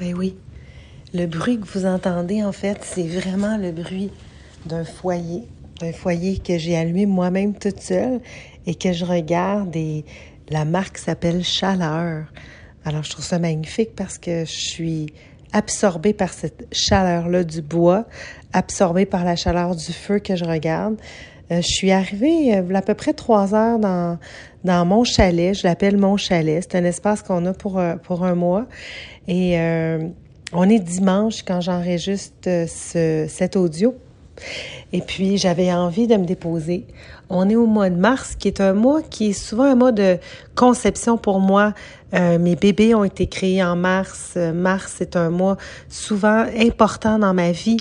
Ben oui. Le bruit que vous entendez, en fait, c'est vraiment le bruit d'un foyer. D'un foyer que j'ai allumé moi-même toute seule et que je regarde et la marque s'appelle Chaleur. Alors, je trouve ça magnifique parce que je suis absorbée par cette chaleur-là du bois, absorbée par la chaleur du feu que je regarde. Euh, je suis arrivée euh, à peu près trois heures dans, mon chalet. Je l'appelle mon chalet. C'est un espace qu'on a pour, euh, pour un mois. Et on est dimanche quand j'enregistre ce, cet audio. Et puis, j'avais envie de me déposer. On est au mois de mars, qui est un mois qui est souvent un mois de conception pour moi. mes bébés ont été créés en mars. Mars est un mois souvent important dans ma vie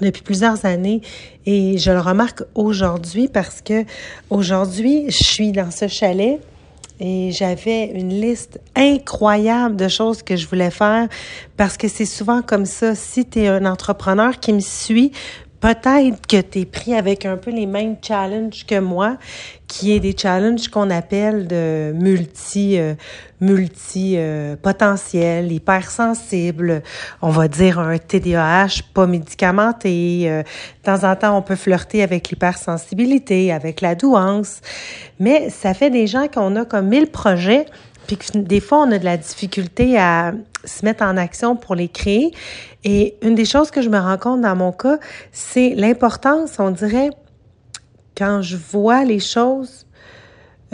depuis plusieurs années et je le remarque aujourd'hui parce que aujourd'hui, je suis dans ce chalet et j'avais une liste incroyable de choses que je voulais faire parce que c'est souvent comme ça. Si tu es un entrepreneur qui me suit, peut-être que tu es pris avec un peu les mêmes challenges que moi, qui est des challenges qu'on appelle de multi euh, multi euh, potentiel, hypersensible, on va dire un TDAH pas médicamenté. Euh, de temps en temps, on peut flirter avec l'hypersensibilité, avec la douance, mais ça fait des gens qu'on a comme mille projets, puis que des fois on a de la difficulté à se mettre en action pour les créer. Et une des choses que je me rends compte dans mon cas, c'est l'importance, on dirait, quand je vois les choses,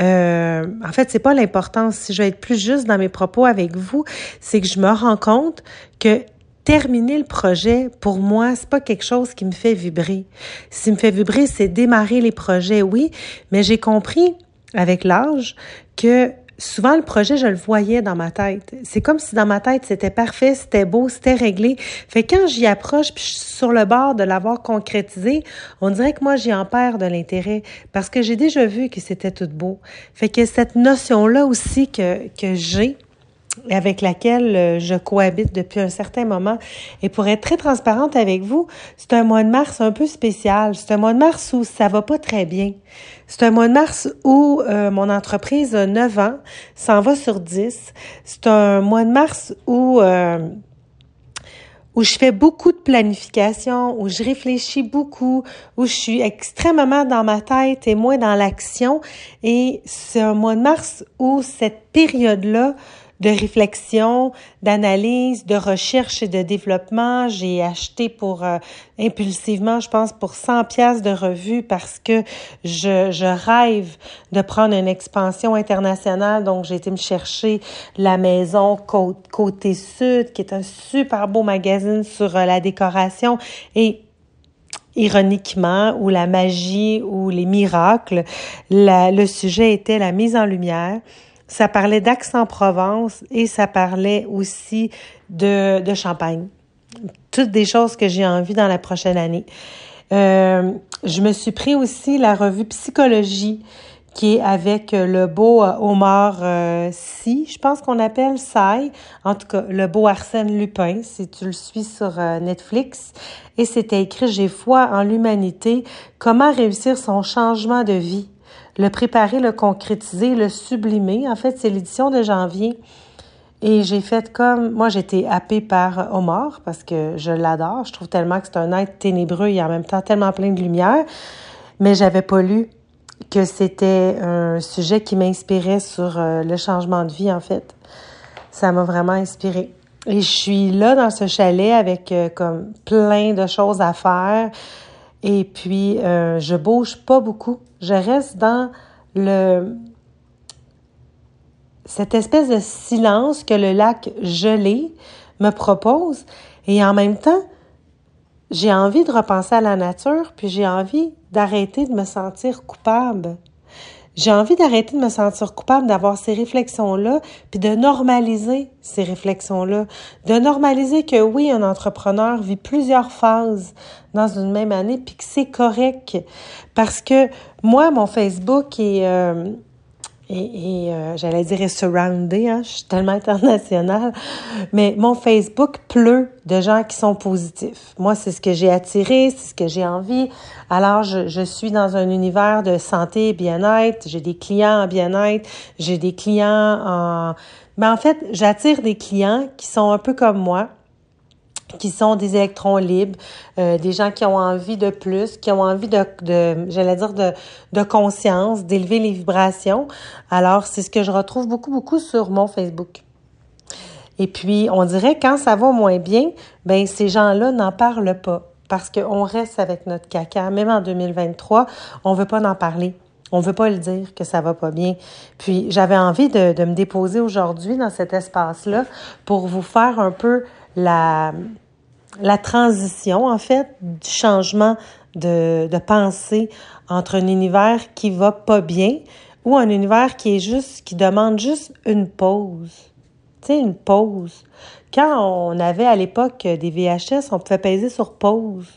euh, en fait, c'est pas l'importance. Si je vais être plus juste dans mes propos avec vous, c'est que je me rends compte que terminer le projet, pour moi, c'est pas quelque chose qui me fait vibrer. Ce qui me fait vibrer, c'est démarrer les projets, oui, mais j'ai compris avec l'âge que souvent le projet, je le voyais dans ma tête. C'est comme si dans ma tête, c'était parfait, c'était beau, c'était réglé. Fait quand j'y approche, puis je suis sur le bord de l'avoir concrétisé, on dirait que moi, j'y en perds de l'intérêt parce que j'ai déjà vu que c'était tout beau. Fait que cette notion-là aussi que, que j'ai, avec laquelle euh, je cohabite depuis un certain moment. Et pour être très transparente avec vous, c'est un mois de mars un peu spécial. C'est un mois de mars où ça va pas très bien. C'est un mois de mars où euh, mon entreprise a 9 ans, s'en va sur 10. C'est un mois de mars où euh, où je fais beaucoup de planification, où je réfléchis beaucoup, où je suis extrêmement dans ma tête et moins dans l'action. Et c'est un mois de mars où cette période-là de réflexion, d'analyse, de recherche et de développement. J'ai acheté pour euh, impulsivement, je pense, pour 100 pièces de revue parce que je, je rêve de prendre une expansion internationale. Donc, j'ai été me chercher la maison côté, côté sud, qui est un super beau magazine sur euh, la décoration et ironiquement, ou la magie ou les miracles, le sujet était la mise en lumière ça parlait d'Aix-en-Provence et ça parlait aussi de, de Champagne. Toutes des choses que j'ai envie dans la prochaine année. Euh, je me suis pris aussi la revue Psychologie qui est avec le beau euh, Omar euh, Si, je pense qu'on appelle Sai, en tout cas le beau Arsène Lupin, si tu le suis sur euh, Netflix. Et c'était écrit J'ai foi en l'humanité, comment réussir son changement de vie le préparer, le concrétiser, le sublimer. En fait, c'est l'édition de janvier. Et j'ai fait comme, moi j'étais happée par Omar parce que je l'adore. Je trouve tellement que c'est un être ténébreux et en même temps tellement plein de lumière. Mais j'avais pas lu que c'était un sujet qui m'inspirait sur euh, le changement de vie en fait. Ça m'a vraiment inspirée. Et je suis là dans ce chalet avec euh, comme plein de choses à faire. Et puis, euh, je bouge pas beaucoup. Je reste dans le cette espèce de silence que le lac gelé me propose. Et en même temps, j'ai envie de repenser à la nature, puis j'ai envie d'arrêter de me sentir coupable. J'ai envie d'arrêter de me sentir coupable d'avoir ces réflexions-là, puis de normaliser ces réflexions-là. De normaliser que oui, un entrepreneur vit plusieurs phases dans une même année, puis que c'est correct. Parce que moi, mon Facebook est... Euh, et, euh, j'allais dire est surroundé, hein, je suis tellement internationale, mais mon Facebook pleut de gens qui sont positifs. Moi, c'est ce que j'ai attiré, c'est ce que j'ai envie. Alors, je, je, suis dans un univers de santé et bien-être, j'ai des clients en bien-être, j'ai des clients en Mais en fait, j'attire des clients qui sont un peu comme moi, qui sont des électrons libres, euh, des gens qui ont envie de plus, qui ont envie de, de j'allais dire, de, de conscience, d'élever les vibrations. Alors, c'est ce que je retrouve beaucoup, beaucoup sur mon Facebook. Et puis, on dirait quand ça va moins bien, ben ces gens-là n'en parlent pas parce qu'on reste avec notre caca. Même en 2023, on veut pas en parler. On veut pas le dire que ça va pas bien. Puis j'avais envie de, de me déposer aujourd'hui dans cet espace-là pour vous faire un peu la, transition, en fait, du changement de, pensée entre un univers qui va pas bien ou un univers qui est juste, qui demande juste une pause. Tu sais, une pause. Quand on avait à l'époque des VHS, on pouvait peser sur pause.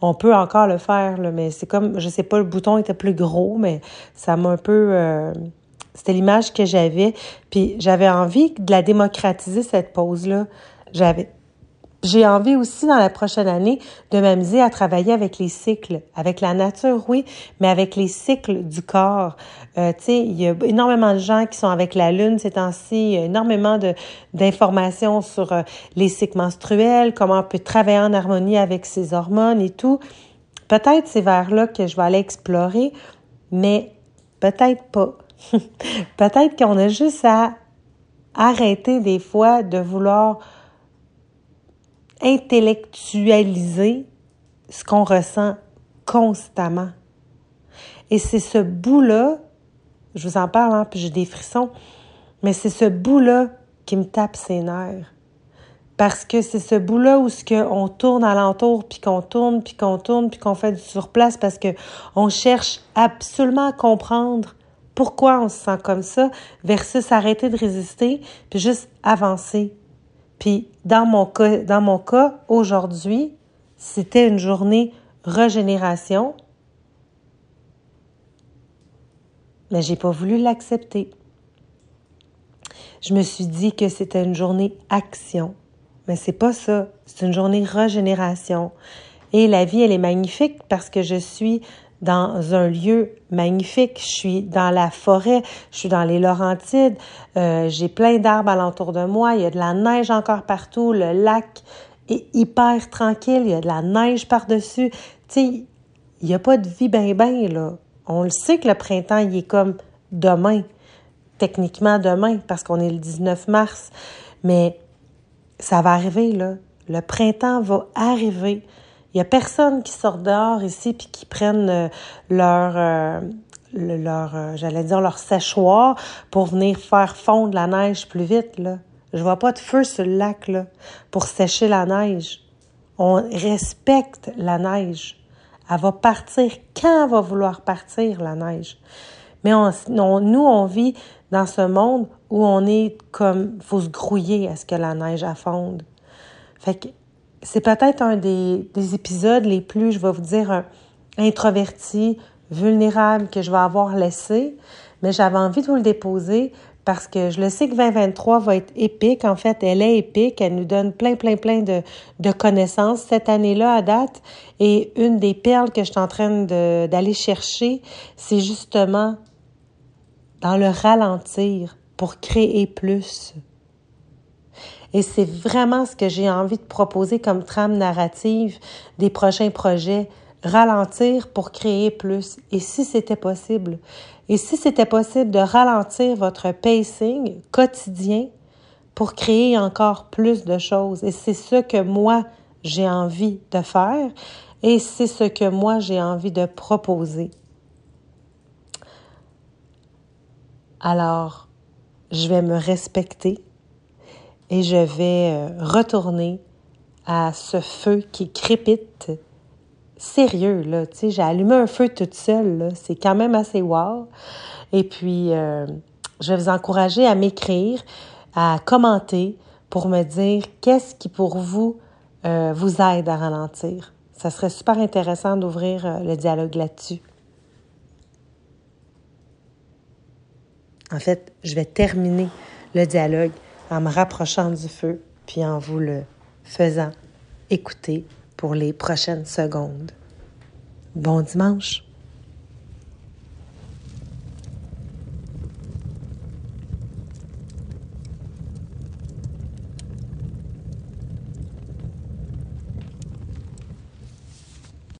On peut encore le faire, mais c'est comme, je sais pas, le bouton était plus gros, mais ça m'a un peu... Euh, c'était l'image que j'avais. Puis j'avais envie de la démocratiser, cette pause-là. J'avais j'ai envie aussi dans la prochaine année de m'amuser à travailler avec les cycles, avec la nature, oui, mais avec les cycles du corps. Euh, tu sais, il y a énormément de gens qui sont avec la lune ces temps-ci, énormément de d'informations sur euh, les cycles menstruels, comment on peut travailler en harmonie avec ses hormones et tout. Peut-être c'est vers là que je vais aller explorer, mais peut-être pas. peut-être qu'on a juste à arrêter des fois de vouloir intellectualiser ce qu'on ressent constamment. Et c'est ce bout-là, je vous en parle, hein, puis j'ai des frissons, mais c'est ce bout-là qui me tape ses nerfs. Parce que c'est ce bout-là où ce que on tourne alentour, puis qu'on tourne, puis qu'on tourne, puis qu'on fait du surplace, parce que on cherche absolument à comprendre pourquoi on se sent comme ça, versus arrêter de résister, puis juste avancer, puis dans mon cas, aujourd'hui, c'était une journée régénération, mais j'ai pas voulu l'accepter. Je me suis dit que c'était une journée action, mais c'est pas ça. C'est une journée régénération. Et la vie, elle est magnifique parce que je suis dans un lieu magnifique. Je suis dans la forêt, je suis dans les Laurentides, euh, j'ai plein d'arbres alentour de moi, il y a de la neige encore partout, le lac est hyper tranquille, il y a de la neige par-dessus. Tu sais, il n'y a pas de vie ben ben, là. On le sait que le printemps, il est comme demain, techniquement demain, parce qu'on est le 19 mars, mais ça va arriver, là. Le printemps va arriver. Il y a personne qui sort dehors ici puis qui prennent euh, leur euh, leur euh, j'allais dire leur séchoir pour venir faire fondre la neige plus vite là. Je vois pas de feu sur le lac là pour sécher la neige. On respecte la neige. Elle va partir quand elle va vouloir partir la neige. Mais on, nous on vit dans ce monde où on est comme faut se grouiller à ce que la neige affonde. Fait que c'est peut-être un des, épisodes les plus, je vais vous dire, introvertis, vulnérables que je vais avoir laissé, mais j'avais envie de vous le déposer parce que je le sais que 2023 va être épique. En fait, elle est épique. Elle nous donne plein, plein, plein de, de connaissances cette année-là à date. Et une des perles que je suis en train d'aller chercher, c'est justement dans le ralentir pour créer plus. Et c'est vraiment ce que j'ai envie de proposer comme trame narrative des prochains projets. Ralentir pour créer plus. Et si c'était possible, et si c'était possible de ralentir votre pacing quotidien pour créer encore plus de choses? Et c'est ce que moi, j'ai envie de faire et c'est ce que moi, j'ai envie de proposer. Alors, je vais me respecter, et je vais euh, retourner à ce feu qui crépite. Sérieux, là, tu sais, j'ai allumé un feu toute seule. C'est quand même assez wow. Et puis, euh, je vais vous encourager à m'écrire, à commenter pour me dire qu'est-ce qui pour vous euh, vous aide à ralentir. Ça serait super intéressant d'ouvrir le dialogue là-dessus. En fait, je vais terminer le dialogue en me rapprochant du feu, puis en vous le faisant écouter pour les prochaines secondes. Bon dimanche.